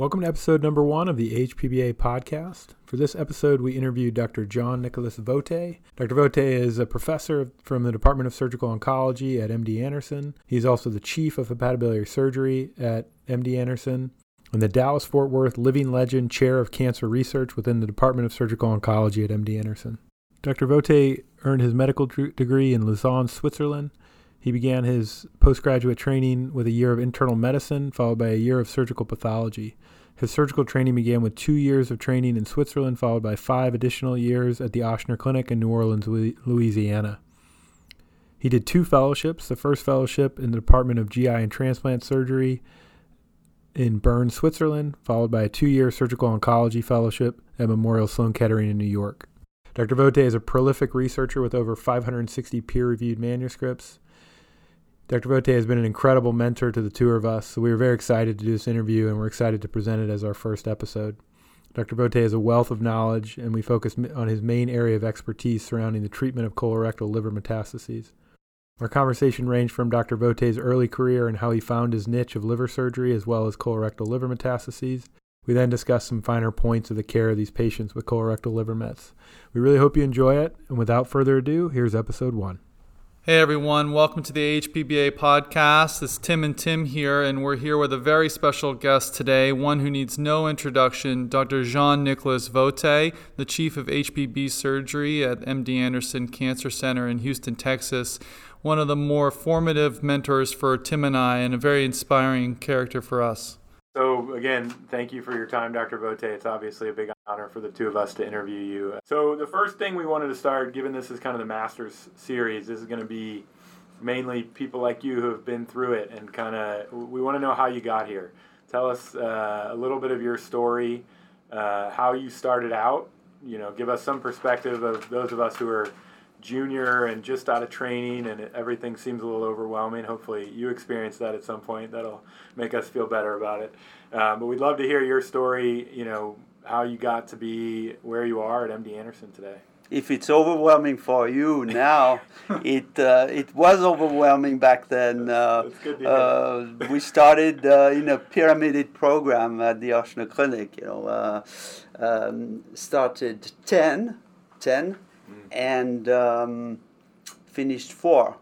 Welcome to episode number one of the HPBA podcast. For this episode, we interviewed Dr. John Nicolas Vauthey. Dr. Vauthey is a professor from the Department of Surgical Oncology at MD Anderson. He's also the chief of hepatobiliary surgery at MD Anderson and the Dallas Fort Worth Living Legend Chair of Cancer Research within the Department of Surgical Oncology at MD Anderson. Dr. Vauthey earned his medical degree in Lausanne, Switzerland. He began his postgraduate training with a year of internal medicine, followed by a year of surgical pathology. His surgical training began with two years of training in Switzerland, followed by five additional years at the Ochsner Clinic in New Orleans, Louisiana. He did two fellowships the first fellowship in the Department of GI and Transplant Surgery in Bern, Switzerland, followed by a two year surgical oncology fellowship at Memorial Sloan Kettering in New York. Dr. Vauthey is a prolific researcher with over 560 peer reviewed manuscripts. Dr. Vauthey has been an incredible mentor to the two of us, so we were very excited to do this interview and we're excited to present it as our first episode. Dr. Vauthey is a wealth of knowledge, and we focus on his main area of expertise surrounding the treatment of colorectal liver metastases. Our conversation ranged from Dr. Vauthey's early career and how he found his niche of liver surgery as well as colorectal liver metastases. We then discussed some finer points of the care of these patients with colorectal liver mets. We really hope you enjoy it, and without further ado, here's episode one. Hey everyone, welcome to the HPBA podcast. It's Tim and Tim here, and we're here with a very special guest today, one who needs no introduction, Dr. Jean Nicolas Vauthey, the chief of HPB surgery at MD Anderson Cancer Center in Houston, Texas. One of the more formative mentors for Tim and I, and a very inspiring character for us. So, again, thank you for your time, Dr. Vauthey. It's obviously a big honor for the two of us to interview you. So, the first thing we wanted to start, given this is kind of the Masters series, this is going to be mainly people like you who have been through it and kind of we want to know how you got here. Tell us uh, a little bit of your story, uh, how you started out. You know, give us some perspective of those of us who are junior and just out of training and everything seems a little overwhelming. Hopefully, you experience that at some point. That'll make us feel better about it. Um, but we'd love to hear your story. You know how you got to be where you are at MD Anderson today. If it's overwhelming for you now, it uh, it was overwhelming back then. Uh, uh, we started uh, in a pyramided program at the Ochsner Clinic. You know, uh, um, started 10, 10 and um, finished four.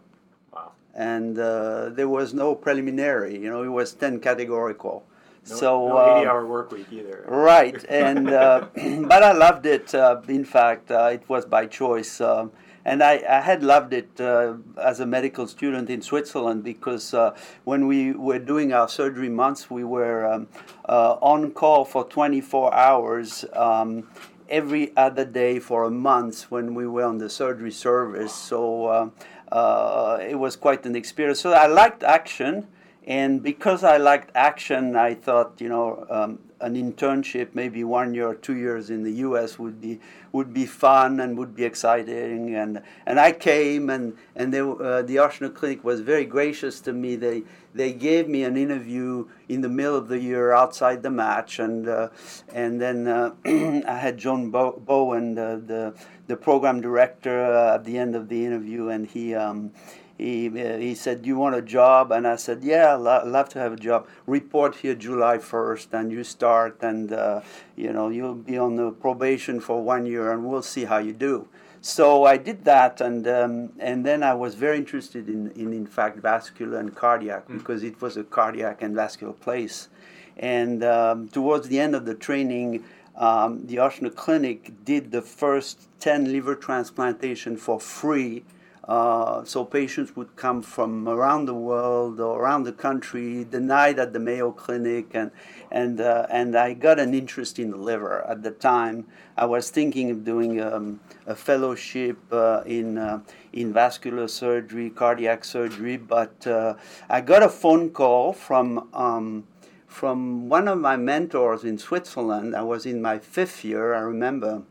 Wow. And uh, there was no preliminary, you know, it was 10 categorical. No, so no 80 um, hour work week either. Right, and uh, but I loved it. Uh, in fact, uh, it was by choice. Um, and I, I, had loved it uh, as a medical student in Switzerland because uh, when we were doing our surgery months, we were um, uh, on call for 24 hours um, every other day for a month when we were on the surgery service. So uh, uh, it was quite an experience. So I liked action, and because I liked action, I thought you know um, an internship, maybe one year or two years in the U.S. would be would be fun and would be exciting. And and I came, and and they, uh, the Ochsner Clinic was very gracious to me. They they gave me an interview in the middle of the year outside the match, and uh, and then uh, I had John Bowen, the, the the program director, uh, at the end of the interview, and he. Um, he, uh, he said, Do you want a job? And I said, Yeah, I'd love to have a job. Report here July 1st, and you start, and uh, you know, you'll be on the probation for one year, and we'll see how you do. So I did that, and um, and then I was very interested in, in, in fact, vascular and cardiac mm. because it was a cardiac and vascular place. And um, towards the end of the training, um, the Ochsner Clinic did the first 10 liver transplantation for free uh, so patients would come from around the world or around the country the night at the Mayo Clinic, and and uh, and I got an interest in the liver at the time. I was thinking of doing um, a fellowship uh, in uh, in vascular surgery, cardiac surgery, but uh, I got a phone call from. Um, from one of my mentors in Switzerland, I was in my fifth year, I remember,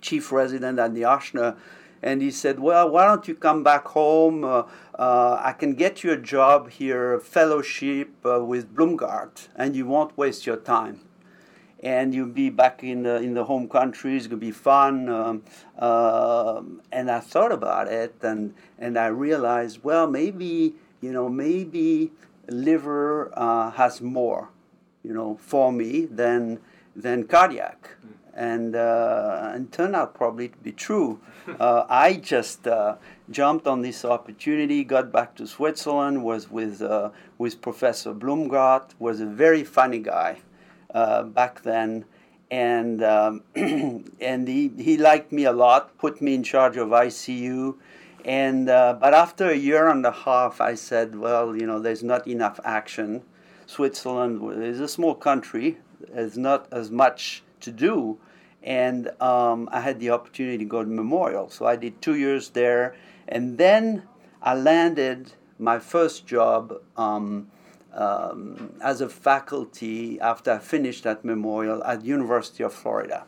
chief resident at the Ochsner and he said, "Well, why don't you come back home? Uh, uh, I can get you a job here, a fellowship uh, with Blumgart, and you won't waste your time." And you'll be back in the in the home country. It's gonna be fun. Um, uh, and I thought about it, and and I realized, well, maybe you know, maybe liver uh, has more you know, for me than than cardiac. And, uh, and turned out probably to be true. Uh, I just uh, jumped on this opportunity, got back to Switzerland, was with, uh, with Professor Blumgart, was a very funny guy uh, back then. And, um, and he, he liked me a lot, put me in charge of ICU. And, uh, but after a year and a half, I said, well, you know, there's not enough action. Switzerland is a small country, there's not as much to do. And um, I had the opportunity to go to Memorial. So I did two years there. And then I landed my first job um, um, as a faculty after I finished at Memorial at University of Florida.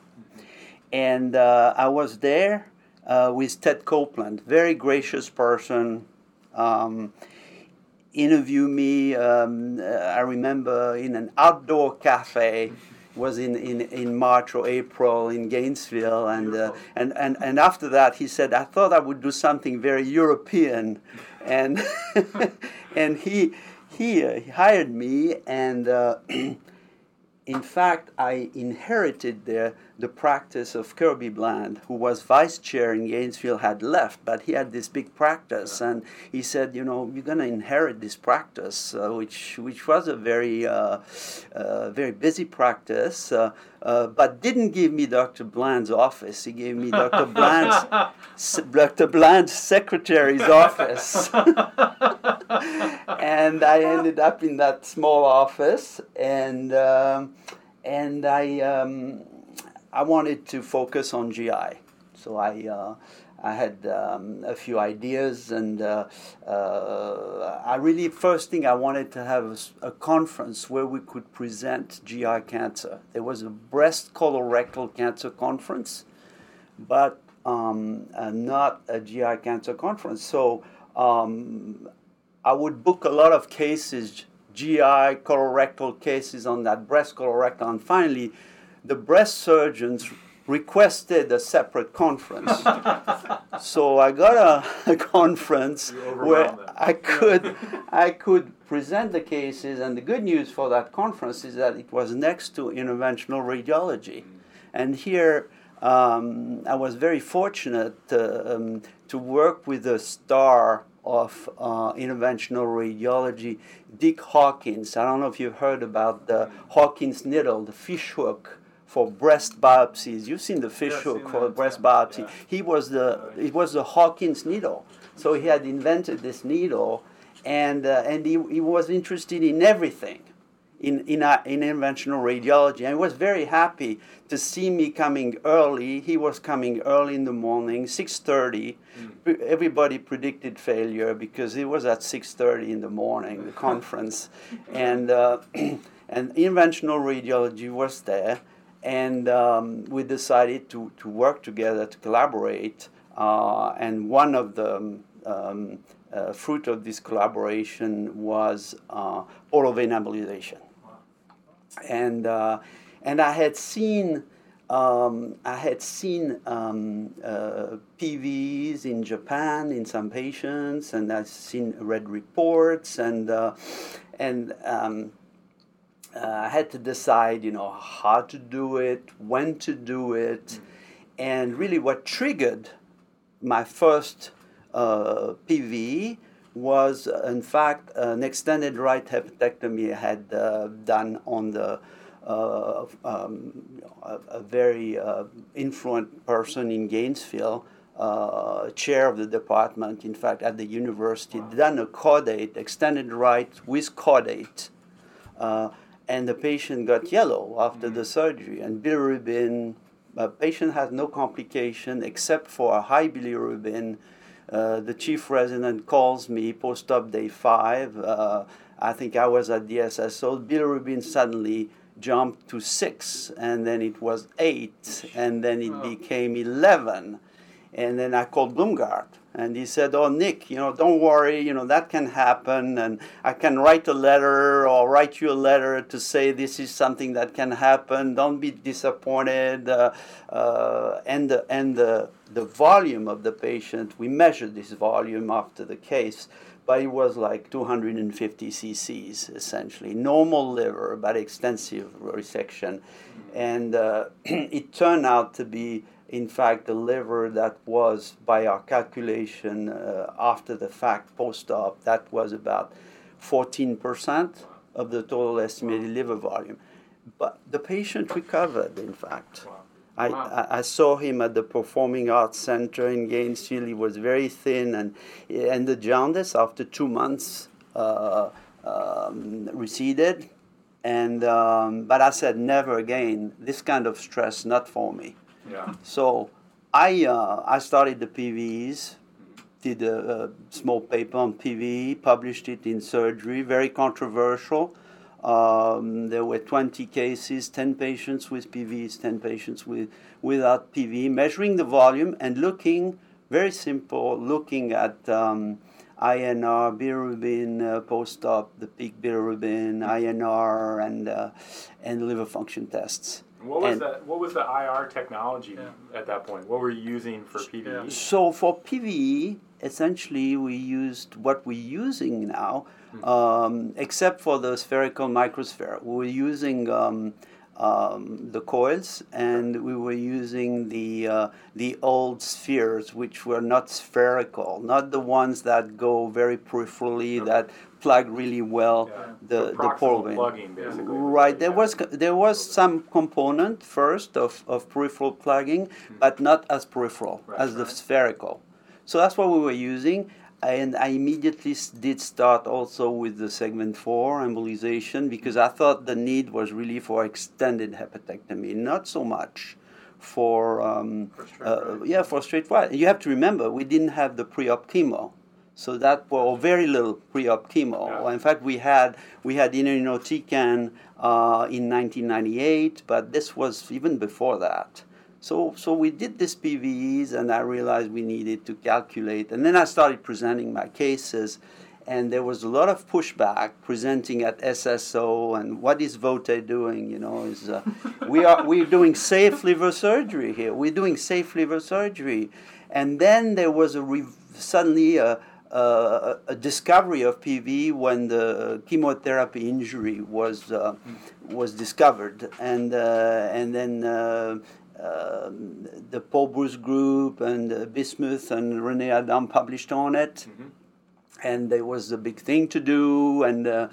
And uh, I was there uh, with Ted Copeland, very gracious person. Um, interview me, um, I remember, in an outdoor cafe was in, in, in March or April in Gainesville. And, uh, and, and, and after that, he said, I thought I would do something very European. And, and he, he, uh, he hired me. And uh, in fact, I inherited the, the practice of Kirby Bland, who was vice chair in Gainesville, had left, but he had this big practice, and he said, you know, you're going to inherit this practice, uh, which which was a very uh, uh, very busy practice, uh, uh, but didn't give me Dr. Bland's office. He gave me Dr. Bland's Dr. Bland's secretary's office, and I ended up in that small office, and um, and I. Um, I wanted to focus on GI. So I, uh, I had um, a few ideas, and uh, uh, I really, first thing I wanted to have was a conference where we could present GI cancer. There was a breast colorectal cancer conference, but um, uh, not a GI cancer conference. So um, I would book a lot of cases, GI colorectal cases on that breast colorectal, and finally, the breast surgeons requested a separate conference. so I got a, a conference where I could I could present the cases and the good news for that conference is that it was next to interventional radiology. And here um, I was very fortunate to, um, to work with a star of uh, interventional radiology, Dick Hawkins. I don't know if you've heard about the Hawkins needle, the fish hook for breast biopsies. You've seen the fish yeah, hook for breast biopsy. Yeah. He was the it was the Hawkins needle. So he had invented this needle, and uh, and he, he was interested in everything, in in uh, in interventional radiology. And he was very happy to see me coming early. He was coming early in the morning, six thirty. Mm. Everybody predicted failure because it was at six thirty in the morning, the conference, and. Uh, and interventional radiology was there, and um, we decided to, to work together to collaborate. Uh, and one of the um, um uh, fruit of this collaboration was uh, portal vein embolization. And, uh, and I had seen um, I had seen um, uh, PVs in Japan in some patients, and I've seen read reports, and uh, and um, I had to decide, you know, how to do it, when to do it, and really what triggered my first uh, PV was, uh, in fact, an extended right hepatectomy I had uh, done on the uh, um, a, a, very uh, influent person in Gainesville. Uh, chair of the department, in fact, at the university, wow. done a caudate, extended right with caudate. And the patient got yellow after the surgery. And bilirubin, the patient has no complication except for a high bilirubin. Uh, the chief resident calls me post-op day five. Uh, I think I was at DSSO. Bilirubin suddenly jumped to six, and then it was eight, and then it oh. became 11. And then I called Blumgart and he said, "Oh, Nick, you know, don't worry. You know that can happen, and I can write a letter or write you a letter to say this is something that can happen. Don't be disappointed." Uh, uh, and the, and the the volume of the patient, we measured this volume after the case. but it was like 250 cc's essentially. Normal liver, but extensive resection. And uh, it turned out to be, in fact, the liver that was, by our calculation uh, after the fact, post op, that was about 14% of the total estimated liver volume. But the patient recovered, in fact. Wow. I, Wow. I, I saw him at the Performing Arts Center in Gainesville. He was very thin, and and the jaundice after two months uh, um, receded. And um, but I said never again. This kind of stress not for me. So I uh, I started the PVs, did a, a small paper on PV, published it in Surgery, very controversial. Um, there were 20 cases, 10 patients with PVs, 10 patients with without PV, measuring the volume and looking very simple, looking at um, INR, bilirubin uh, post-op, the peak bilirubin, INR, and uh, and liver function tests. What was And- that? What was the IR technology Yeah. at that point? What were you using for PVE? So for PVE, essentially we used what we're using now, um, except for the spherical microsphere. We were using um, um, the coils, and we were using the uh, the old spheres, which were not spherical, not the ones that go very peripherally, that plug really well Yeah. the the vein. plugging, basically. Right. There Yeah. was there was some component first of, of peripheral plugging, but not as peripheral Right, as the spherical. So that's what we were using, and I immediately did start also with the segment four embolization because I thought the need was really for extended hepatectomy, not so much for um, For uh, yeah for straight right. You have to remember we didn't have the pre-op chemo. So that or very little pre-op chemo. Yeah. In fact, we had we had irinotecan uh, in 1998, but this was even before that. So so we did this PVEs, and I realized we needed to calculate. And then I started presenting my cases, and there was a lot of pushback presenting at SSO. And what is Vauthey doing? You know, is uh, we are we're doing safe liver surgery here. We're doing safe liver surgery, and then there was a re- suddenly a a discovery of PV when the chemotherapy injury was uh, was discovered, and uh, and then uh, the Paul Brousse group and uh, Bismuth and Rene Adam published on it, and there was a big thing to do, and uh,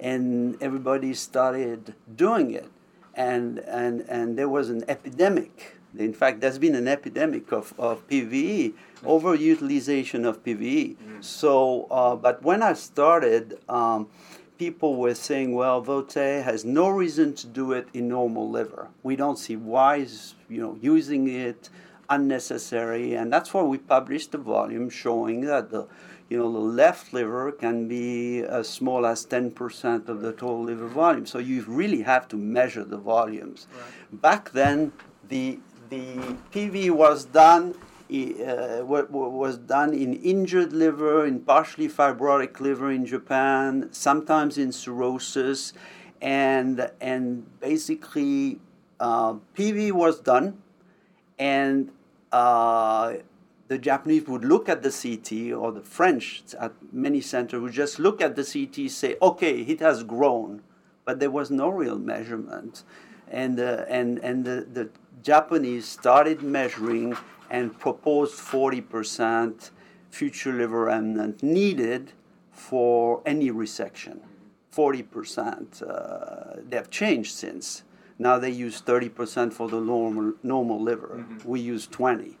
and everybody started doing it, and and and there was an epidemic. In fact, there's been an epidemic of, of PVE, overutilization of PVE. So, uh, but when I started, um, people were saying, well, Vauthey has no reason to do it in normal liver. We don't see why is you know using it unnecessary, and that's why we published the volume showing that the you know the left liver can be as small as 10% of the total liver volume. So you really have to measure the volumes. Back then, the the PV was done uh, wa- was done in injured liver, in partially fibrotic liver in Japan, sometimes in cirrhosis, and and basically uh, PV was done, and uh, the Japanese would look at the CT, or the French at many centers would just look at the CT, say, okay, it has grown, but there was no real measurement, and uh, and and the, the Japanese started measuring and proposed 40% future liver remnant needed for any resection. 40%. Uh, they have changed since. Now they use 30% for the normal, normal liver. We use 20.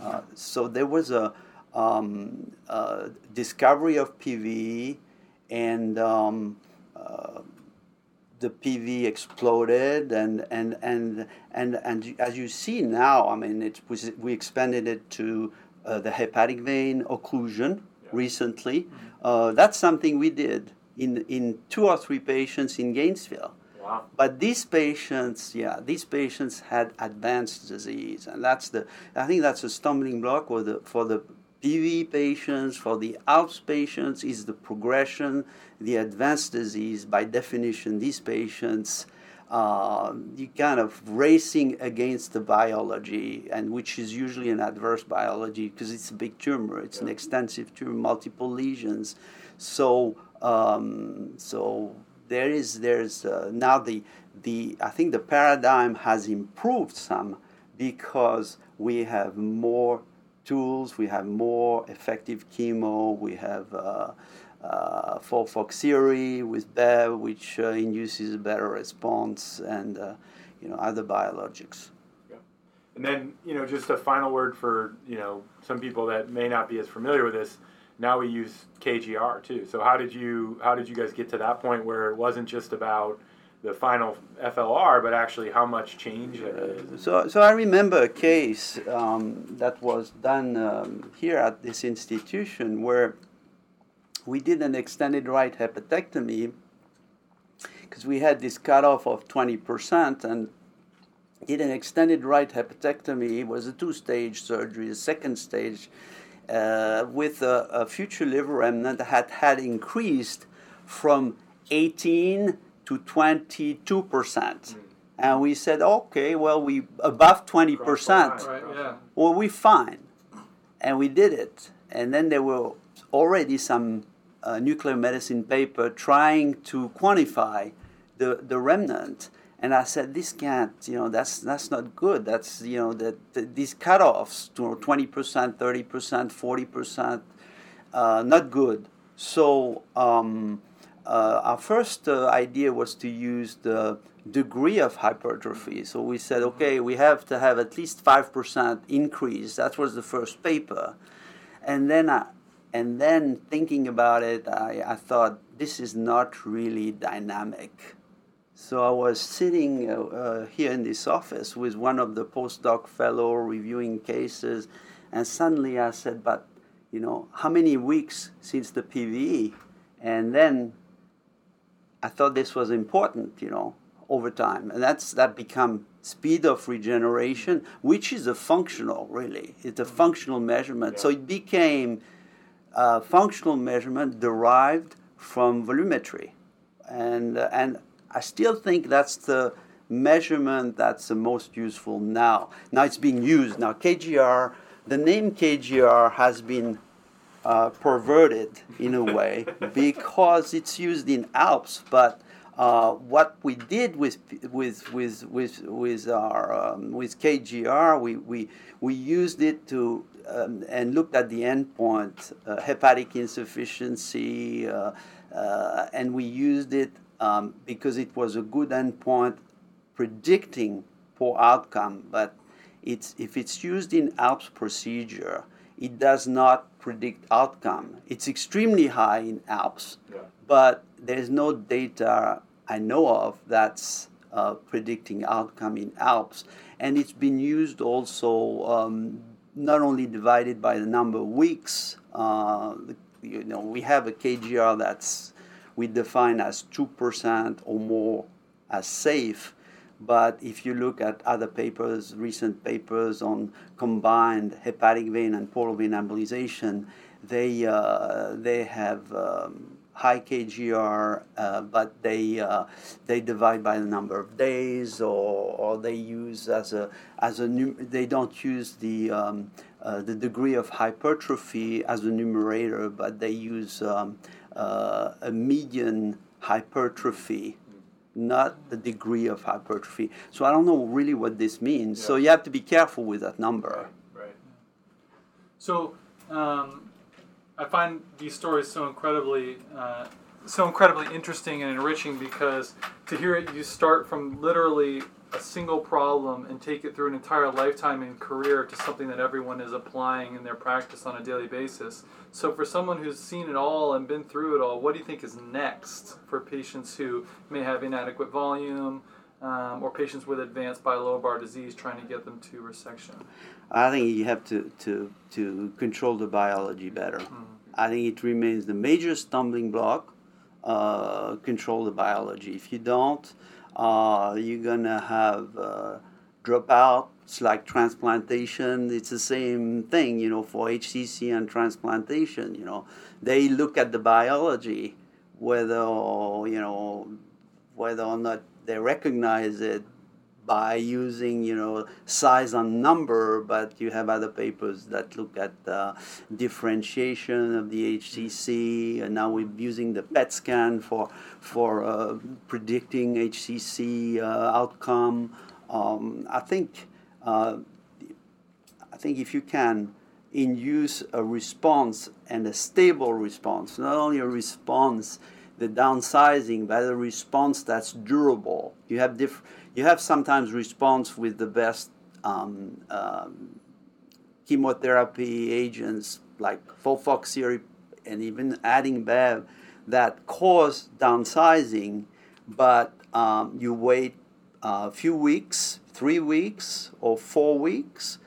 Uh, so there was a um, uh, discovery of PV, and um, uh, the PV exploded, and and and and and as you see now, I mean, it was we expanded it to uh, the hepatic vein occlusion recently. Uh, that's something we did in in two or three patients in Gainesville. Wow. But these patients, yeah, these patients had advanced disease, and that's the I think that's a stumbling block for the for the PV patients, for the ALPPS patients, is the progression, the advanced disease. By definition, these patients uh, you kind of racing against the biology, and which is usually an adverse biology because it's a big tumor, it's an extensive tumor, multiple lesions. So, um, so there is there's uh, now the the I think the paradigm has improved some because we have more tools, we have more effective chemo, we have uh, uh, FOLFOXIRI with BEV, which uh, induces a better response, and uh, you know other biologics. Yeah. And then you know just a final word for you know some people that may not be as familiar with this. Now we use KGR too. So how did you how did you guys get to that point where it wasn't just about the final FLR, but actually how much change uh, so, so I remember a case um, that was done um, here at this institution where we did an extended right hepatectomy because we had this cutoff of 20% and did an extended right hepatectomy. It was a two stage surgery. The second stage, uh, with a, a, future liver remnant, had had increased from 18 to 22 percent. Mm. And we said, okay, well, we above 20 percent. Right, yeah. Well, we fine, and we did it. And then there were already some uh, nuclear medicine paper trying to quantify the, the remnant. And I said, this can't, you know, that's, that's not good. That's, you know, that the, these cutoffs, know, 20%, 30%, 40%, uh, not good. So um, uh, our first uh, idea was to use the degree of hypertrophy. So we said, okay, we have to have at least 5% increase. That was the first paper. And then I, and then thinking about it, I, I thought this is not really dynamic. So I was sitting uh, uh, here in this office with one of the postdoc fellow reviewing cases, and suddenly I said, "But you know, how many weeks since the PVE?" And then I thought this was important, you know, over time, and that's that become speed of regeneration, which is a functional, really, it's a functional measurement. Yeah. So it became a functional measurement derived from volumetry. And, uh, and I still think that's the measurement that's the most useful now. Now it's being used. Now, KGR, the name KGR has been uh, perverted in a way because it's used in ALPPS, but uh, what we did with with with with with our um, with KGR, we, we we used it to um, and looked at the endpoint, uh, hepatic insufficiency, uh, uh, and we used it um, because it was a good endpoint predicting poor outcome. But it's, if it's used in ALPPS procedure, it does not predict outcome. It's extremely high in ALPPS, yeah. but there's no data I know of that's uh, predicting outcome in ALPPS. And it's been used also um, not only divided by the number of weeks. Uh, you know, we have a KGR that's we define as two percent or more as safe. But if you look at other papers, recent papers on combined hepatic vein and portal vein embolization, they uh, they have um, high KGR, uh, but they uh, they divide by the number of days, or, or they use as a as a they don't use the um, uh, the degree of hypertrophy as a numerator, but they use um, uh, a median hypertrophy. Not the degree of hypertrophy. So I don't know really what this means. Yeah. So you have to be careful with that number. Right. right. So um, I find these stories so incredibly, uh, so incredibly interesting and enriching because to hear it, you start from literally a single problem and take it through an entire lifetime and career to something that everyone is applying in their practice on a daily basis. So, for someone who's seen it all and been through it all, what do you think is next for patients who may have inadequate volume? Um, or patients with advanced bilobar disease trying to get them to resection? I think you have to, to, to control the biology better. Mm. I think it remains the major stumbling block. Uh, control the biology. If you don't, uh, you're gonna have uh, dropouts like transplantation. It's the same thing, you know, for HCC and transplantation. You know, they look at the biology, whether you know whether or not they recognize it by using you know size and number, but you have other papers that look at uh, differentiation of the HCC, and now we're using the PET scan for for uh, predicting HCC uh, outcome. Um, I think uh, I think if you can induce a response and a stable response, not only a response the downsizing, but a response that's durable. You have diff- you have sometimes response with the best um, um, chemotherapy agents like FOLFOXIRI and even adding Bev that cause downsizing, but um, you wait a few weeks, three weeks, or four weeks,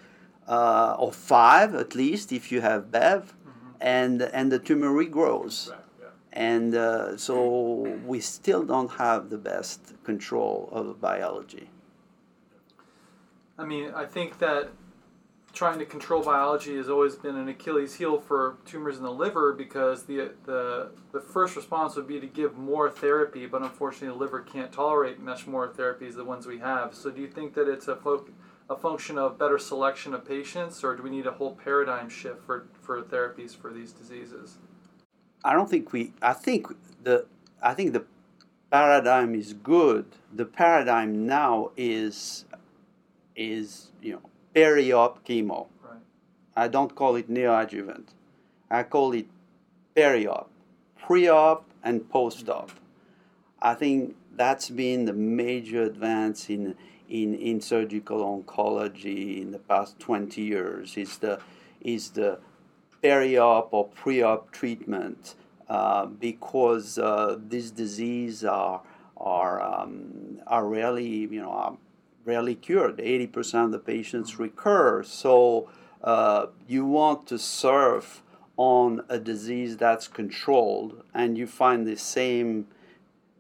uh, or five at least if you have Bev, mm-hmm. and and the tumor regrows. Right and uh, so we still don't have the best control of biology. I mean, I think that trying to control biology has always been an Achilles heel for tumors in the liver because the the the first response would be to give more therapy, but unfortunately the liver can't tolerate much more therapy as the ones we have. So do you think that it's a fo- a function of better selection of patients, or do we need a whole paradigm shift for, for therapies for these diseases? I don't think we. I think the. I think the paradigm is good. The paradigm now is, is you know, peri-op chemo. Right. I don't call it neoadjuvant. I call it peri-op, pre-op and post-op. Mm-hmm. I think that's been the major advance in in, in surgical oncology in the past 20 years. Is the is the peri-op or pre-op treatment uh, because uh, this disease are are um, are rarely you know are rarely cured. Eighty percent of the patients recur. So uh, you want to surf on a disease that's controlled, and you find the same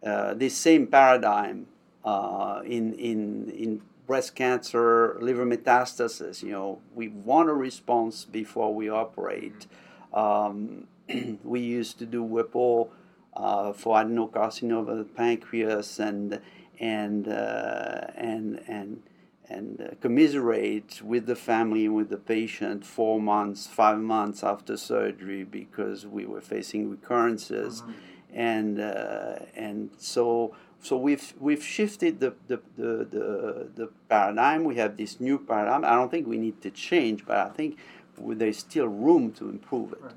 uh, this same paradigm uh, in in in breast cancer, liver metastasis. You know, we want a response before we operate. Um, we used to do Whipple uh, for adenocarcinoma of the pancreas and and uh, and and and uh, commiserate with the family and with the patient four months, five months after surgery because we were facing recurrences, mm-hmm. and uh, and so so we've we've shifted the the, the, the, the paradigm. We have this new paradigm. I don't think we need to change, but I think there's still room to improve it. Right.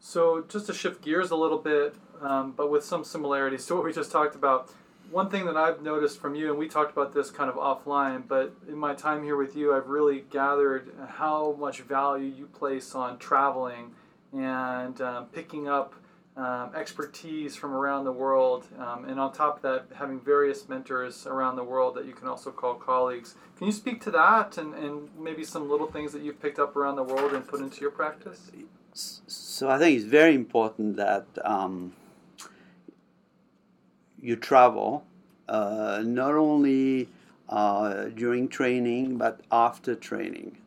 So just to shift gears a little bit, um, but with some similarities to what we just talked about. One thing that I've noticed from you, and we talked about this kind of offline, but in my time here with you, I've really gathered how much value you place on traveling and um, picking up um, expertise from around the world, um, and on top of that, having various mentors around the world that you can also call colleagues. Can you speak to that and, and maybe some little things that you've picked up around the world and put into your practice? So I think it's very important that um, you travel, uh, not only uh, during training but after training,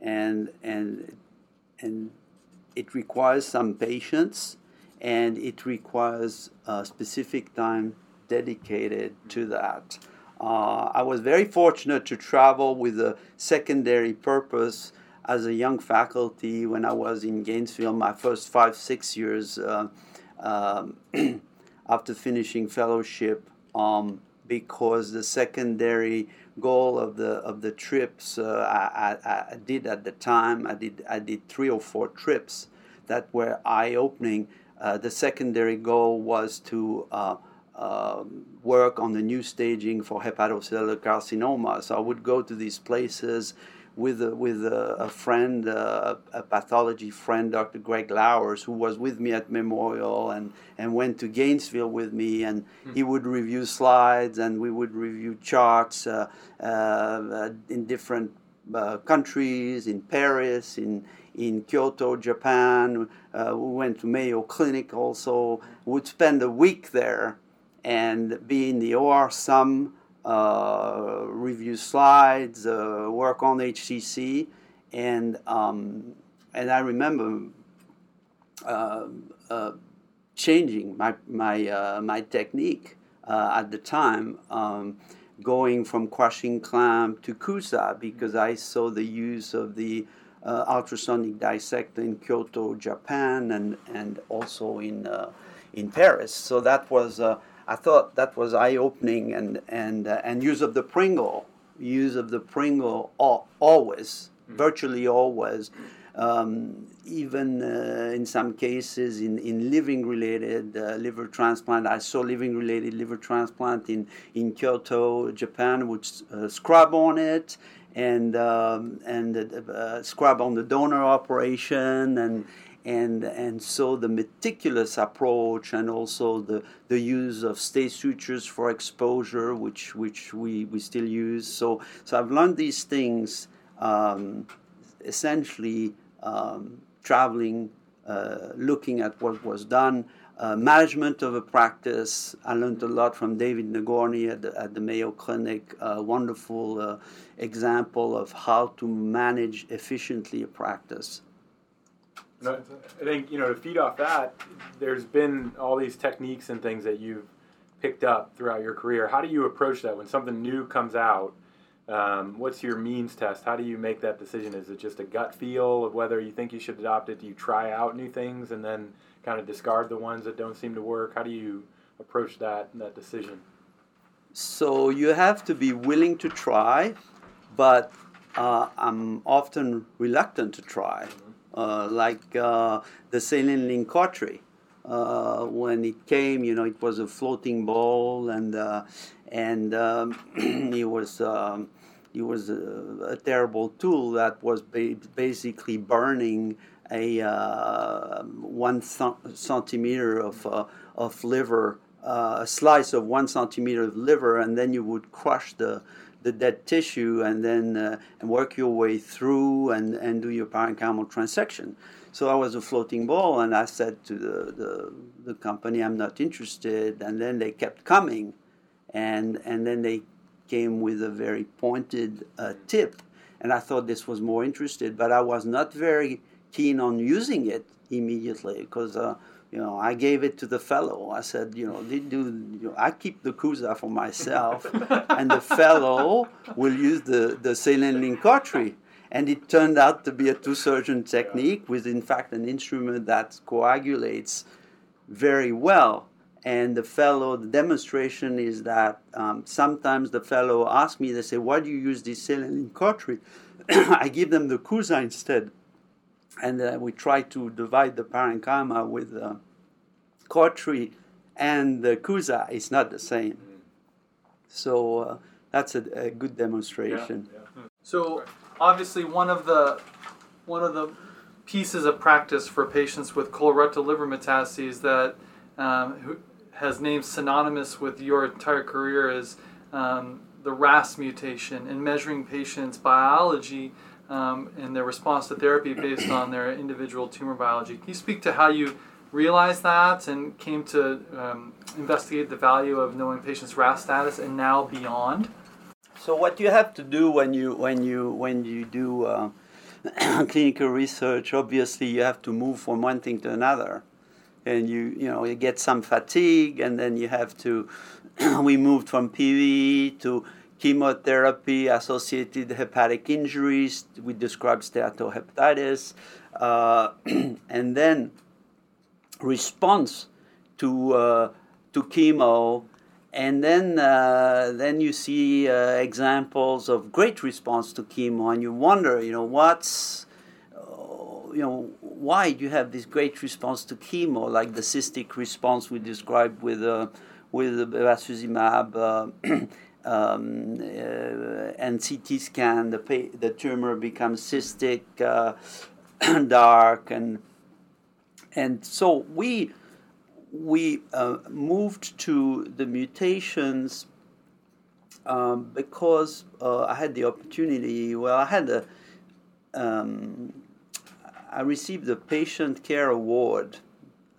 and and and it requires some patience and it requires a specific time dedicated to that. Uh, I was very fortunate to travel with a secondary purpose as a young faculty when I was in Gainesville, my first five, six years uh, um, after finishing fellowship, um, because the secondary goal of the of the trips uh, I, I, I, did at the time, I did I did three or four trips that were eye opening the secondary goal was to uh, uh, work on the new staging for hepatocellular carcinoma. So I would go to these places with a, with a, a friend, uh, a pathology friend, Dr. Greg Lauwers, who was with me at Memorial and, and went to Gainesville with me, and mm-hmm. he would review slides and we would review charts uh, uh, in different countries, in Paris, in in Kyoto, Japan. Uh, we went to Mayo Clinic also. Would spend a week there and be in the OR some, uh, review slides, uh, work on HCC, and um, and I remember uh, uh, changing my my uh, my technique at the time, um, going from crushing clamp to CUSA because I saw the use of the uh, ultrasonic dissect in Kyoto, Japan, and and also in uh, in Paris. So that was uh, I thought that was eye opening, and and uh, and use of the Pringle, use of the Pringle always, mm-hmm. virtually always. Um, even uh, in some cases in, in living related uh, liver transplant. I saw living related liver transplant in, in Kyoto, Japan, would uh, scrub on it and, um, and uh, scrub on the donor operation and, and, and so the meticulous approach and also the, the use of stay sutures for exposure, which, which we, we still use. So, so I've learned these things um, essentially um, traveling, uh, looking at what was done, uh, management of a practice. I learned a lot from David Nagorney at the, at the Mayo Clinic, a wonderful uh, example of how to manage efficiently a practice. I think, you know, to feed off that, there's been all these techniques and things that you've picked up throughout your career. How do you approach that when something new comes out? Um, what's your means test? How do you make that decision? Is it just a gut feel of whether you think you should adopt it? Do you try out new things and then kind of discard the ones that don't seem to work? How do you approach that that decision? So you have to be willing to try, but uh, I'm often reluctant to try. Mm-hmm. Uh, like uh, the saline cautery. Uh, when it came, you know, it was a floating ball, and uh, and um, it was um, it was a, a, terrible tool that was ba- basically burning a uh, one centimeter of uh, of liver, uh, a slice of one centimeter of liver, and then you would crush the the dead tissue and then uh, and work your way through and, and do your parenchymal transection. So I was a floating ball, and I said to the, the, the company, I'm not interested. And then they kept coming, and and then they came with a very pointed uh, tip, and I thought this was more interested, but I was not very keen on using it immediately because. Uh, you know, I gave it to the fellow. I said, you know, do, you know, I keep the CUSA for myself, and the fellow will use the, the saline link. And it turned out to be a two surgeon technique with, in fact, an instrument that coagulates very well. And the fellow, the demonstration is that um, sometimes the fellow asks me, they say, why do you use this saline link? I give them the CUSA instead and uh, we try to divide the parenchyma with the uh, cautery and the CUSA. It's not the same. So uh, that's a, a, good demonstration. Yeah, yeah. So obviously one of the one of the pieces of practice for patients with colorectal liver metastases that um, has named synonymous with your entire career is um, the RAS mutation and measuring patients' biology um, and their response to therapy based on their individual tumor biology. Can you speak to how you realized that and came to um, investigate the value of knowing patients' RAS status and now beyond? So what you have to do when you when you when you do uh, clinical research, obviously you have to move from one thing to another, and you you know you get some fatigue, and then you have to. we moved from PV to chemotherapy associated hepatic injuries. We described steatohepatitis. Uh, and then response to, uh, to chemo. And then, uh, then you see uh, examples of great response to chemo, and you wonder, you know, what's, uh, you know, why do you have this great response to chemo, like the cystic response we described with, uh, with bevacizumab um, uh, and CT scan, the, pa- the tumor becomes cystic, uh, dark, and and so we we uh, moved to the mutations um, because uh, I had the opportunity. Well, I had a um, I received the Patient Care Award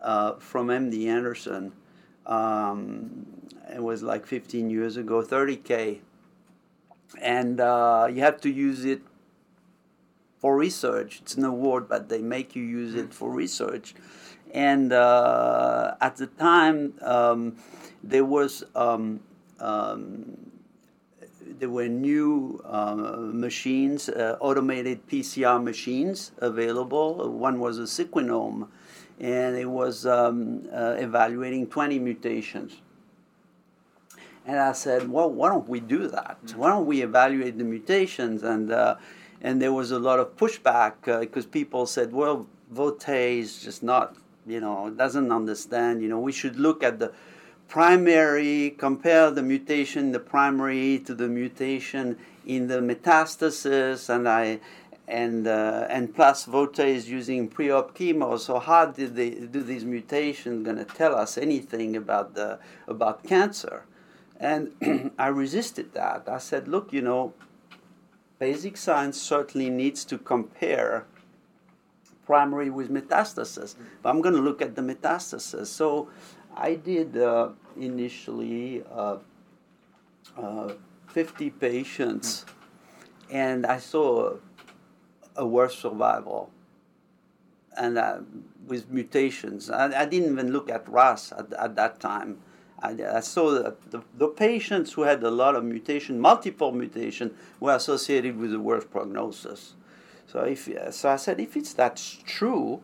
uh, from MD Anderson. Um, it was like 15 years ago, 30K. And uh, you have to use it for research. It's an award, but they make you use it for research. And uh, at the time, um, there was um, um, there were new uh, machines, uh, automated PCR machines available. One was a Sequenom, and it was um, uh, evaluating 20 mutations. And I said, well, why don't we do that? Why don't we evaluate the mutations? And uh, and there was a lot of pushback because uh, people said, well, Vauthey is just not, you know, doesn't understand. You know, we should look at the primary, compare the mutation in the primary to the mutation in the metastasis, and I and uh, and plus Vauthey is using pre-op chemo. So how did they do these mutations going to tell us anything about the about cancer? And I resisted that. I said, look, you know, basic science certainly needs to compare primary with metastasis, but I'm going to look at the metastasis. So I did uh, initially uh, uh, 50 patients, and I saw a worse survival and uh, with mutations. I, I, didn't even look at RAS at, at that time. I, I saw that the, the, patients who had a lot of mutation, multiple mutation, were associated with a worse prognosis. So if so, I said if it's that's true,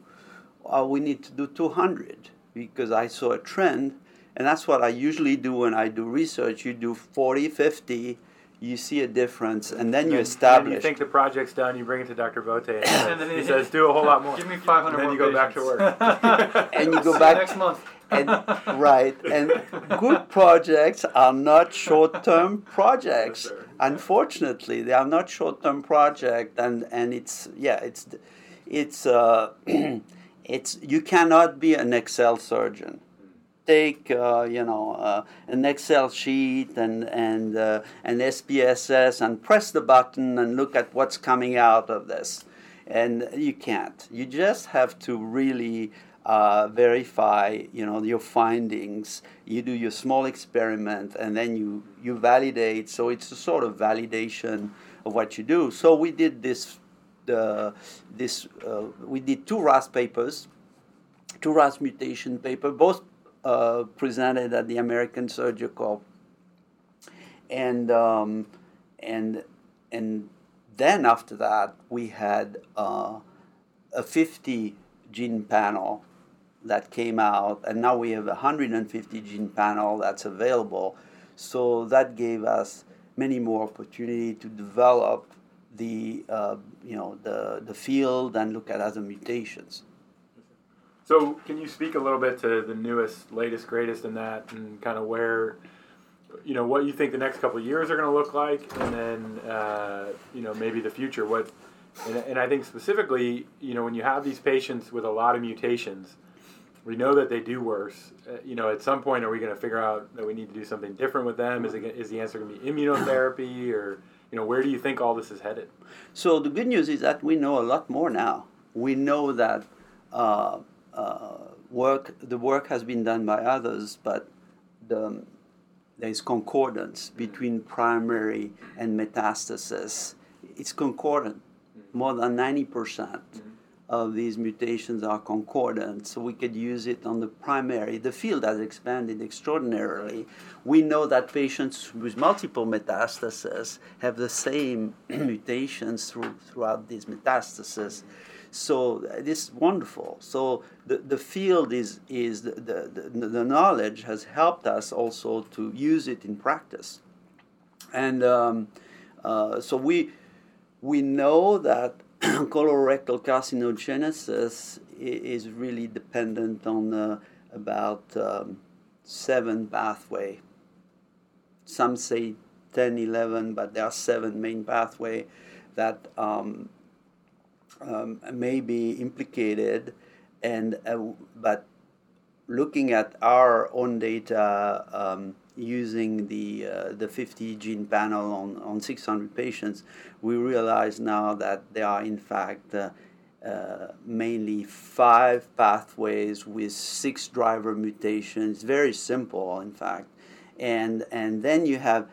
uh, we need to do 200 because I saw a trend, and that's what I usually do when I do research. You do 40, 50, you see a difference, and then you establish. You think the project's done, you bring it to Dr. Vauthey, and, and then he, he says, "Do a whole lot more." Give me 500 and then you go back to work. and you go back next month. and, right, and good projects are not short-term projects. Unfortunately, they are not short-term projects, and and it's yeah, it's it's uh, it's you cannot be an Excel surgeon take uh, you know uh, an Excel sheet and and uh, an SPSS and press the button and look at what's coming out of this, and you can't. You just have to really uh, verify you know your findings. You do your small experiment and then you you validate. So it's a sort of validation of what you do. So we did this. This uh, we did two RAS papers, two RAS mutation paper, both uh, presented at the American Surgical, and um, and and then after that we had uh, a 50 gene panel that came out, and now we have a 150 gene panel that's available. So that gave us many more opportunity to develop the uh, you know the the field and look at other mutations. So, can you speak a little bit to the newest, latest, greatest in that, and kind of where, you know, what you think the next couple years are going to look like, and then, uh, you know, maybe the future. What, and, and I think specifically, you know, when you have these patients with a lot of mutations, we know that they do worse. Uh, you know, at some point, are we going to figure out that we need to do something different with them? Is it is the answer going to be immunotherapy, or you know, where do you think all this is headed? So the good news is that we know a lot more now. We know that. Uh, Uh, work, the work has been done by others, but the, there is concordance between primary and metastasis. It's concordant. Mm-hmm. More than 90% of these mutations are concordant, so we could use it on the primary. The field has expanded extraordinarily. We know that patients with multiple metastases have the same mutations through, throughout these metastases. So this is wonderful. So the, the field is, is the, the, the, the knowledge has helped us also to use it in practice. And um, uh, so we, we know that colorectal carcinogenesis is really dependent on uh, about um, seven pathway. Some say 10, 11, but there are seven main pathway that um, um, may be implicated, and uh, but looking at our own data um, using the uh, the 50 gene panel on, on 600 patients, we realize now that there are in fact uh, uh, mainly five pathways with six driver mutations. Very simple, in fact, and and then you have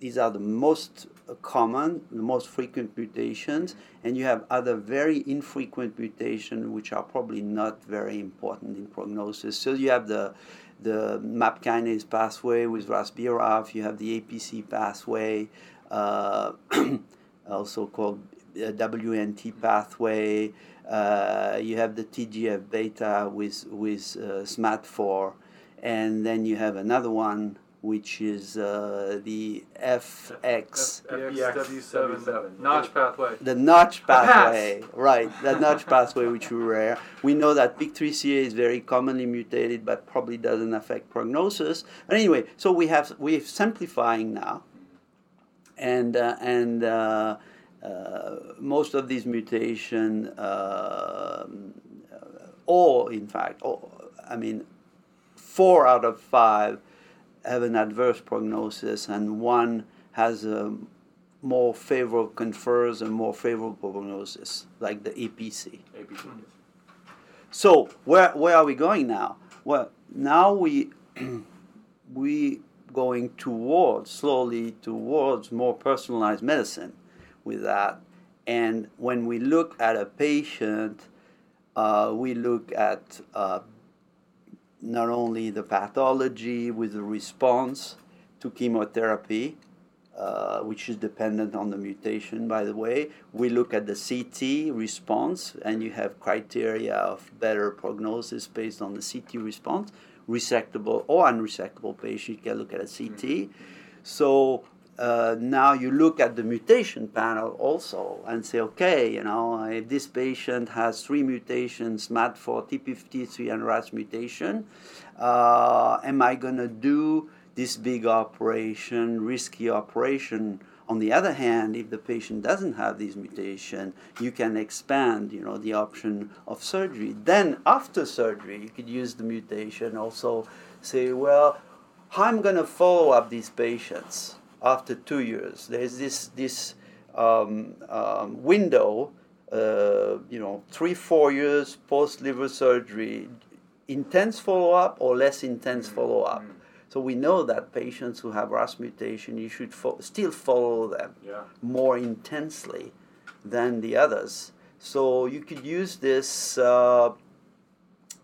these are the most common, the most frequent mutations, and you have other very infrequent mutations which are probably not very important in prognosis. So you have the the MAP kinase pathway with RAS-BRAF, you have the APC pathway, uh, also called uh, WNT pathway. Uh, you have the TGF beta with with uh, SMAD4, and then you have another one which is uh, the FX. FBXW7, Notch pathway. The Notch pathway, right? The Notch pathway, which is rare. We know that PIK3CA is very commonly mutated, but probably doesn't affect prognosis. But anyway, so we have we're simplifying now, and uh, and. Uh, uh, most of these mutation, uh, or in fact, or, I mean, four out of five have an adverse prognosis, and one has a more favorable confers a more favorable prognosis, like the APC. APC. So where where are we going now? Well, now we we going towards slowly towards more personalized medicine with that. And when we look at a patient, uh, we look at uh, not only the pathology with the response to chemotherapy, uh, which is dependent on the mutation, by the way. We look at the CT response, and you have criteria of better prognosis based on the CT response. Resectable or unresectable patient, you can look at a CT. Mm-hmm. So uh, now you look at the mutation panel also and say, okay, you know, if this patient has three mutations, SMAD4, TP53, and RAS mutation, uh, am I going to do this big operation, risky operation? On the other hand, if the patient doesn't have this mutation, you can expand, you know, the option of surgery. Then after surgery, you could use the mutation also say, well, how I'm going to follow up these patients after two years. There's this this um, um, window, uh, you know, three four years post liver surgery, intense follow up or less intense mm-hmm. follow up. So we know that patients who have RAS mutation, you should fo- still follow them yeah. more intensely than the others. So you could use this uh,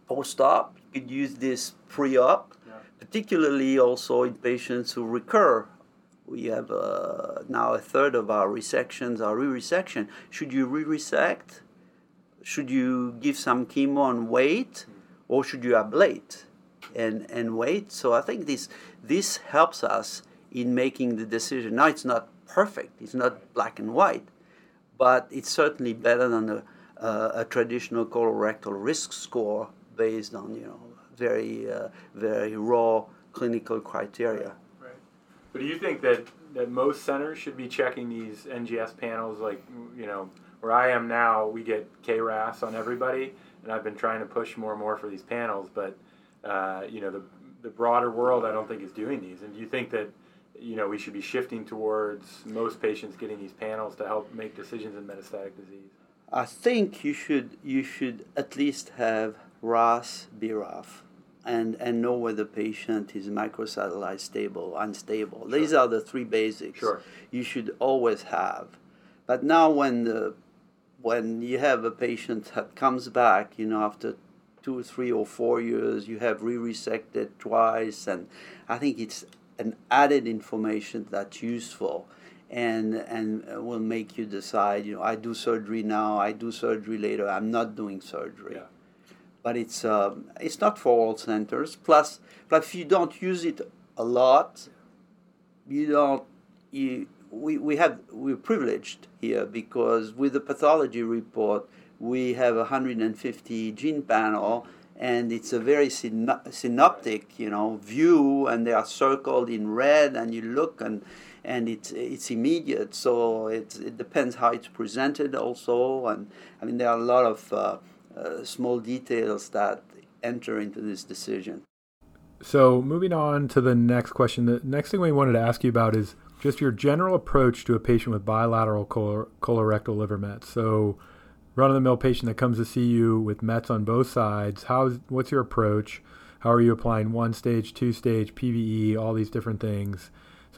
post-op. You could use this pre-op, yeah. particularly also in patients who recur we have uh, now a third of our resections are re-resection. Should you re-resect? Should you give some chemo and wait, or should you ablate and and wait? So I think this this helps us in making the decision. Now it's not perfect; it's not black and white, but it's certainly better than a, uh, a traditional colorectal risk score based on you know very uh, very raw clinical criteria. But do you think that, that most centers should be checking these NGS panels? Like, you know, where I am now, we get KRAS on everybody, and I've been trying to push more and more for these panels. But, uh, you know, the, the broader world, I don't think is doing these. And do you think that, you know, we should be shifting towards most patients getting these panels to help make decisions in metastatic disease? I think you should you should at least have RAS BRAF and, and know whether the patient is microsatellite stable, unstable. Sure. These are the three basics sure. you should always have. But now when the when you have a patient that comes back, you know, after two three or four years, you have re-resected twice, and I think it's an added information that's useful and and will make you decide, you know, I do surgery now, I do surgery later, I'm not doing surgery. Yeah but it's um, it's not for all centers. Plus, plus if you don't use it a lot, you don't you we, we have we're privileged here because with the pathology report we have a 150 gene panel and it's a very synoptic you know view and they are circled in red and you look and and it's it's immediate. So it, it depends how it's presented also. And I mean there are a lot of uh, uh, small details that enter into this decision. So, moving on to the next question, the next thing we wanted to ask you about is just your general approach to a patient with bilateral color, colorectal liver mets. So, run of the mill patient that comes to see you with mets on both sides, how's, what's your approach? How are you applying one stage, two stage, PVE, all these different things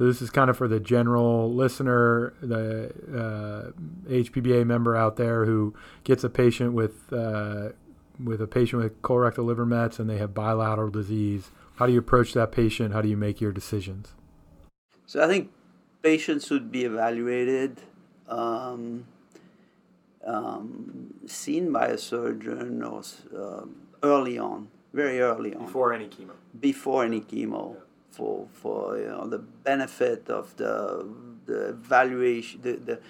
So this is kind of for the general listener, the uh, HPBA member out there who gets a patient with uh, with a patient with colorectal liver mets and they have bilateral disease. How do you approach that patient? How do you make your decisions? So I think patients should be evaluated, um, um, seen by a surgeon or uh, early on, very early on, before any chemo. Before any chemo, for for you know the benefit of the the evaluation, the the,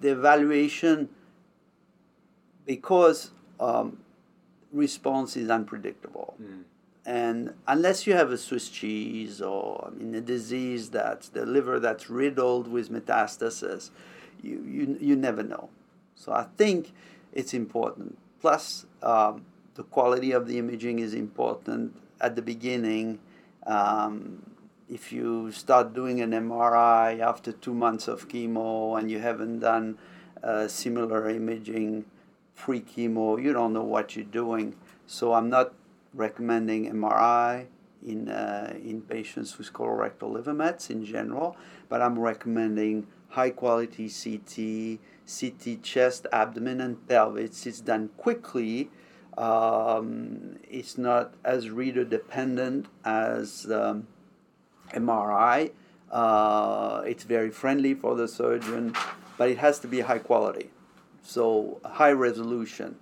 the evaluation, because um, response is unpredictable. Mm. And unless you have a Swiss cheese or I mean a disease that's the liver that's riddled with metastasis, you, you, you never know. So I think it's important. Plus, um, the quality of the imaging is important at the beginning. Um, if you start doing an MRI after two months of chemo and you haven't done uh, similar imaging pre chemo, you don't know what you're doing. So I'm not recommending MRI in, uh, in patients with colorectal liver mets in general, but I'm recommending high quality CT, CT chest, abdomen, and pelvis. It's done quickly. Um, it's not as reader dependent as um, MRI. Uh, it's very friendly for the surgeon, but it has to be high quality, so high resolution,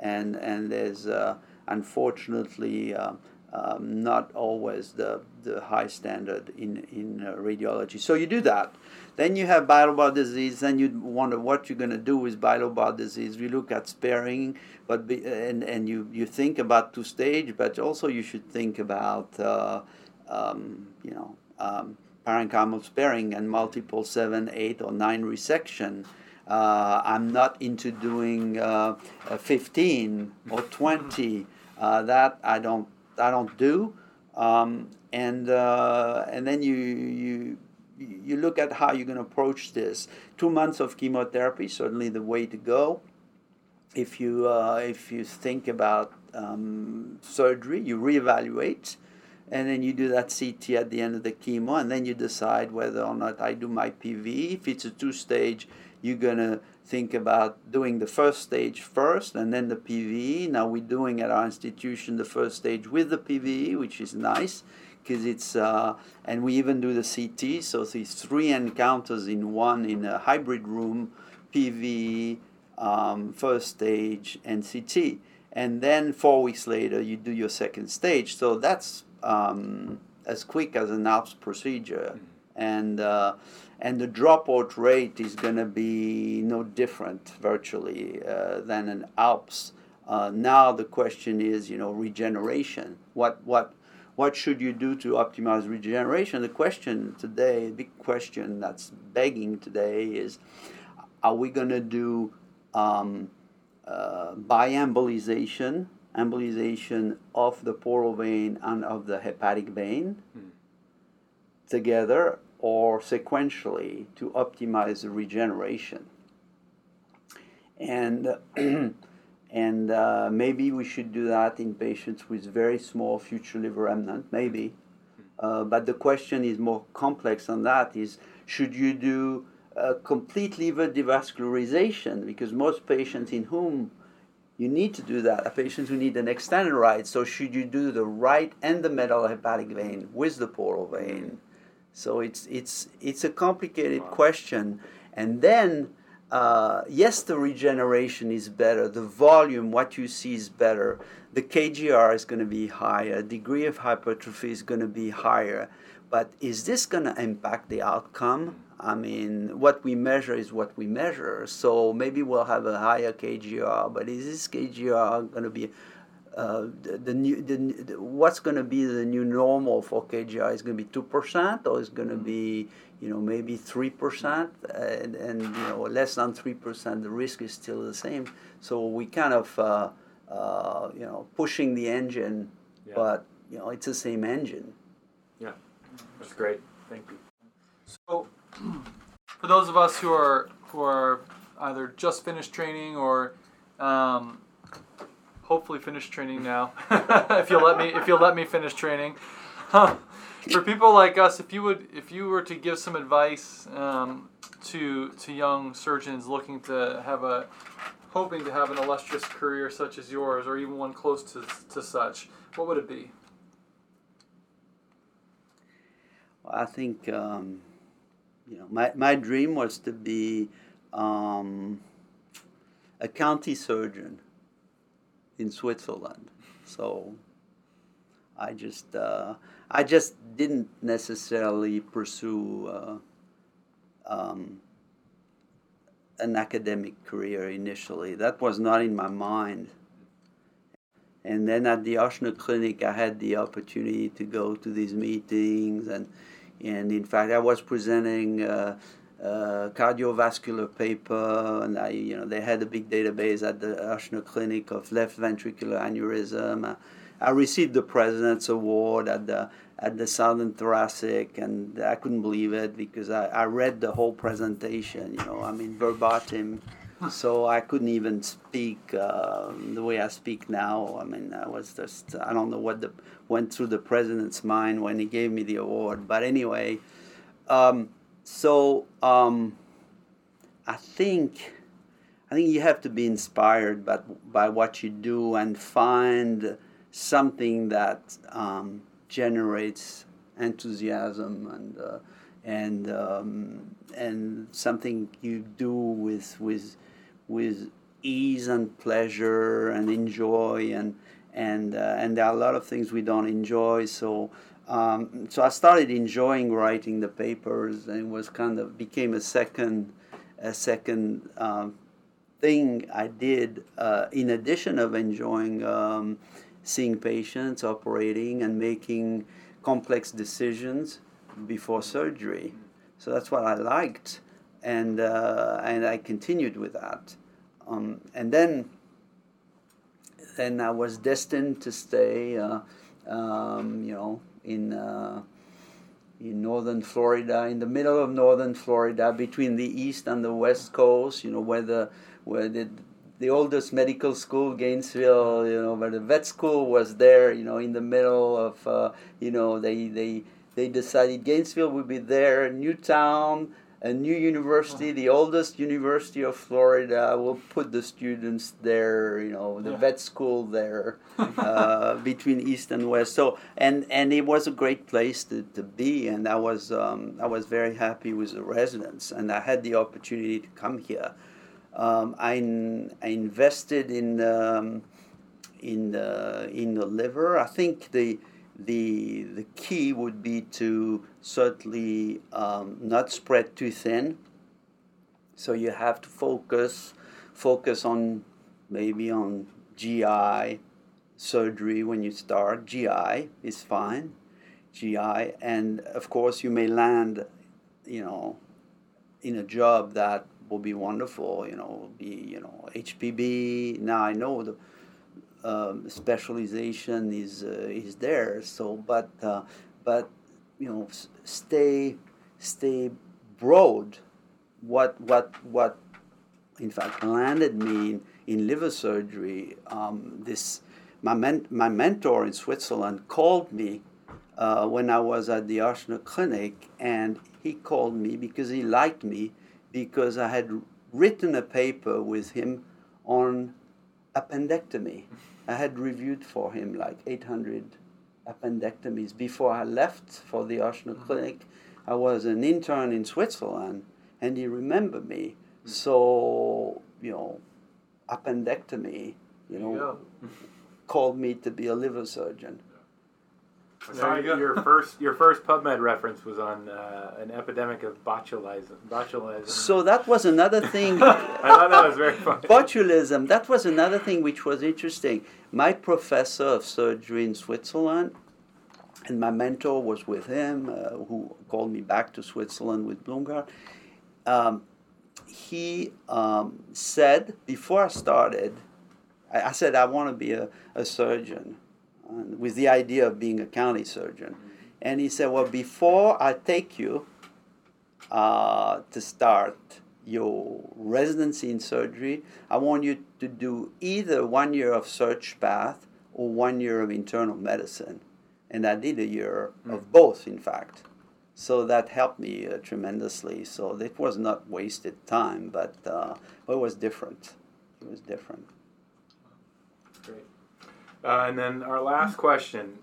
and and there's uh, unfortunately uh, um, not always the, the high standard in, in uh, radiology. So you do that. Then you have bilobal disease. Then you wonder what you're going to do with bilobal disease. We look at sparing, but be, and, and you, you think about two stage, but also you should think about uh, um, you know um, parenchymal sparing and multiple seven, eight, or nine resection. Uh, I'm not into doing uh, 15 or 20. Uh, that I don't I don't do. Um, and uh, and then you you you look at how you're going to approach this. Two months of chemotherapy certainly the way to go. If you uh, if you think about um, surgery, you reevaluate, and then you do that CT at the end of the chemo, and then you decide whether or not I do my PV. If it's a two stage, you're gonna think about doing the first stage first and then the PV. Now we're doing at our institution the first stage with the PV, which is nice because it's uh, and we even do the CT. So these three encounters in one in a hybrid room, PVE, um, first stage, and CT. And then four weeks later, you do your second stage. So that's um, as quick as an ALPPS procedure. And uh, and the dropout rate is going to be no different virtually uh, than an ALPPS. Uh, now the question is, you know, regeneration. What what what should you do to optimize regeneration? The question today, the big question that's begging today is, are we going to do um, uh, embolization of the portal vein and of the hepatic vein mm. together, or sequentially to optimize the regeneration. And, and uh, maybe we should do that in patients with very small future liver remnant, maybe. Uh, but the question is more complex than that is should you do a complete liver devascularization? Because most patients in whom you need to do that are patients who need an extended right. So should you do the right and the middle hepatic vein with the portal vein? So it's it's it's a complicated wow. question, and then. Uh, yes, the regeneration is better. The volume, what you see, is better. The KGR is going to be higher. Degree of hypertrophy is going to be higher. But is this going to impact the outcome? I mean, what we measure is what we measure. So maybe we'll have a higher KGR, but is this KGR going to be uh, the, the, new the, the what's going to be the new normal for KGI is going to be two percent or is going to be you know maybe three percent and, and you know less than three percent the risk is still the same so we kind of uh, uh, you know pushing the engine yeah. but you know it's the same engine yeah that's great thank you so for those of us who are who are either just finished training or um, hopefully finish training now. if you'll let me, if you'll let me finish training. For people like us, if you would, if you were to give some advice um, to to young surgeons looking to have a hoping to have an illustrious career such as yours, or even one close to to such, what would it be? Well, I think um, you know my my dream was to be um, a county surgeon in Switzerland. So I just uh, I just didn't necessarily pursue uh, um, an academic career initially. That was not in my mind. And then at the Ochsner Clinic, I had the opportunity to go to these meetings, and and in fact, I was presenting. Uh, uh, cardiovascular paper, and I, you know, they had a big database at the Ochsner Clinic of left ventricular aneurysm. I received the President's Award at the at the Southern Thoracic, and I couldn't believe it because I, I read the whole presentation, you know, I mean verbatim. So I couldn't even speak uh, the way I speak now. I mean, I was just I don't know what the, went through the president's mind when he gave me the award. But anyway, um, so um, I think I think you have to be inspired by by what you do and find something that um, generates enthusiasm and uh, and um, and something you do with with with ease and pleasure and enjoy and and uh, and there are a lot of things we don't enjoy. So um, so I started enjoying writing the papers and it was kind of became a second a second um, thing I did uh, in addition of enjoying um, seeing patients, operating, and making complex decisions before surgery. So that's what I liked, and uh, and I continued with that. Um, and then then I was destined to stay, uh, um, you know, in uh, in northern Florida, in the middle of northern Florida, between the east and the west coast. You know, where the where the the oldest medical school, Gainesville, you know, where the vet school was there, you know, in the middle of, uh, you know, they, they, they decided Gainesville would be there, a new town, a new university, the oldest university of Florida, will put the students there, you know, the yeah. vet school there, uh, between east and west. So, and, and it was a great place to, to be, and I was, um, I was very happy with the residents, and I had the opportunity to come here. Um, I, I invested in um, in the in the liver. I think the the the key would be to certainly um, not spread too thin. So you have to focus focus on maybe on GI surgery when you start. GI is fine, GI, and of course you may land, you know, in a job that will be wonderful. You know, be you know HPB. Now I know the um, specialization is uh, is there. So, but uh, but you know, stay stay broad. What what what? In fact, landed me in, in liver surgery. Um, this my men, my mentor in Switzerland called me uh, when I was at the Ochsner Clinic, and he called me because he liked me because I had written a paper with him on appendectomy. I had reviewed for him like 800 appendectomies before I left for the Ochsner mm-hmm. Clinic. I was an intern in Switzerland, and he remembered me. Mm-hmm. So, you know, appendectomy, you know, called me to be a liver surgeon. I saw you your first your first PubMed reference was on uh, an epidemic of botulism. Botulism. So that was another thing. I thought that was very funny. Botulism. That was another thing which was interesting. My professor of surgery in Switzerland, and my mentor was with him, uh, who called me back to Switzerland with Blumgart. Um, he um, said before I started, I, I said I want to be a, a surgeon with the idea of being a county surgeon. And he said, Well, before I take you uh, to start your residency in surgery, I want you to do either one year of surg path or one year of internal medicine. and I did a year of both, in fact. So that helped me uh, tremendously. So it was not wasted time, but uh, it was different. It was different. Great. Uh, and then our last question: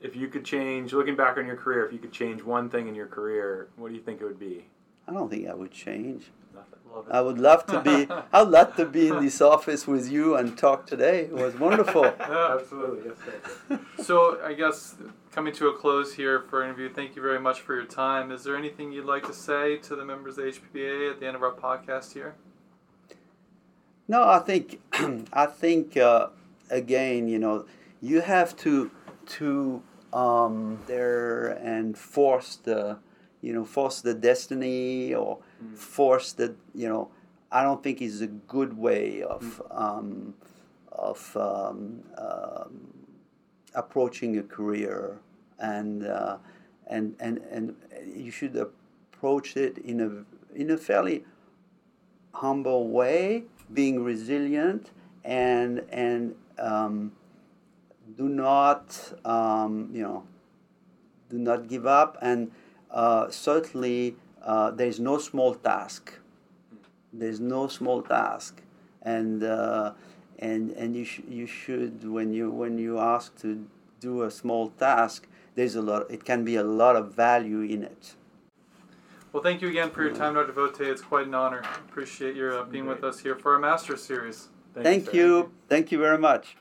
If you could change, looking back on your career, if you could change one thing in your career, what do you think it would be? I don't think I would change. Nothing. Love it. I would love to be. I'd love to be in this office with you and talk today. It was wonderful. Absolutely. Yes. So I guess coming to a close here for our interview, thank you very much for your time. Is there anything you'd like to say to the members of HPBA at the end of our podcast here? No, I think I think uh, again, you know, you have to to um, there and force the you know force the destiny or force the you know. I don't think is a good way of um, of um, um, approaching a career, and uh, and and and you should approach it in a in a fairly humble way, being resilient, and and um, do not um, you know do not give up, and uh, certainly uh, there is no small task. There's no small task, and uh, and and you sh- you should when you when you ask to do a small task, there's a lot. It can be a lot of value in it. Well, thank you again for your time, Dr. Vauthey. It's quite an honor. Appreciate your uh, being with us here for our Master Series. Thank sir. you. Thank you very much.